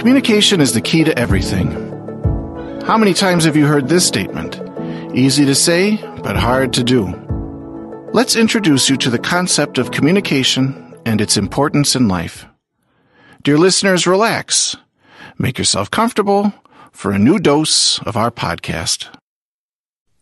Communication is the key to everything. How many times have you heard this statement? Easy to say, but hard to do. Let's introduce you to the concept of communication and its importance in life. Dear listeners, relax. Make yourself comfortable for a new dose of our podcast.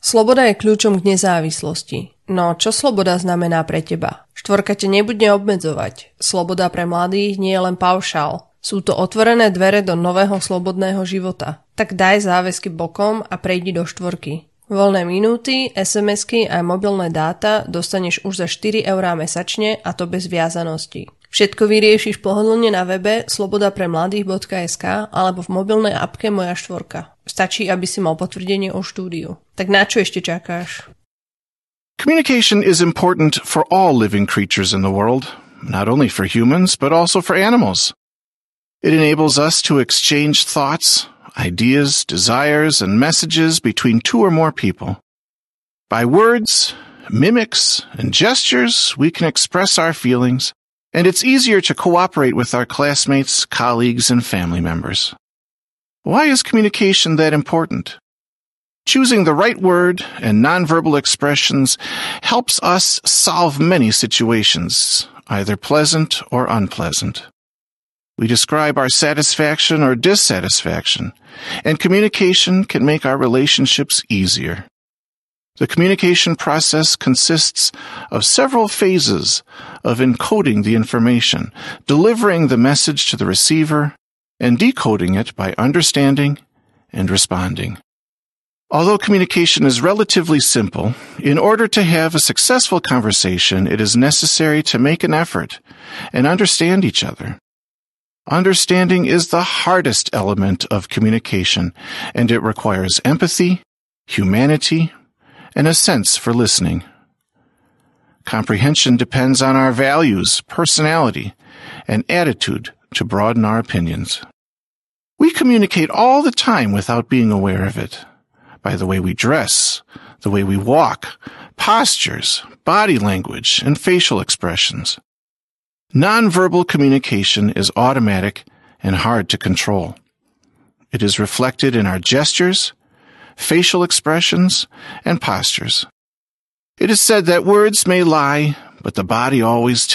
Sloboda je kľúčom k nezávislosti. No čo sloboda znamená pre teba? Štvorka te nebude obmedzovať. Sloboda pre mladých nie je len paušál. Sú to otvorené dvere do nového slobodného života. Tak daj záväzky bokom a prejdi do štvorky. Voľné minúty, SMS-ky a mobilné dáta dostaneš už za 4 eurá mesačne a to bez viazanosti. Všetko vyriešiš pohodlne na webe slobodapremladých.sk alebo v mobilnej apke Moja štvorka. Stačí, aby si mal potvrdenie o štúdiu. Tak na čo ešte čakáš? Communication is important for all living creatures in the world, not only for humans, but also for animals. It enables us to exchange thoughts, ideas, desires, and messages between two or more people. By words, mimics, and gestures, we can express our feelings, and it's easier to cooperate with our classmates, colleagues, and family members. Why is communication that important? Choosing the right word and nonverbal expressions helps us solve many situations, either pleasant or unpleasant. We describe our satisfaction or dissatisfaction, and communication can make our relationships easier. The communication process consists of several phases of encoding the information, delivering the message to the receiver, and decoding it by understanding and responding. Although communication is relatively simple, in order to have a successful conversation, it is necessary to make an effort and understand each other. Understanding is the hardest element of communication, and it requires empathy, humanity, and a sense for listening. Comprehension depends on our values, personality, and attitude to broaden our opinions. We communicate all the time without being aware of it. By the way we dress, the way we walk, postures, body language, and facial expressions. Nonverbal communication is automatic and hard to control. It is reflected in our gestures, facial expressions, and postures. It is said that words may lie, but the body always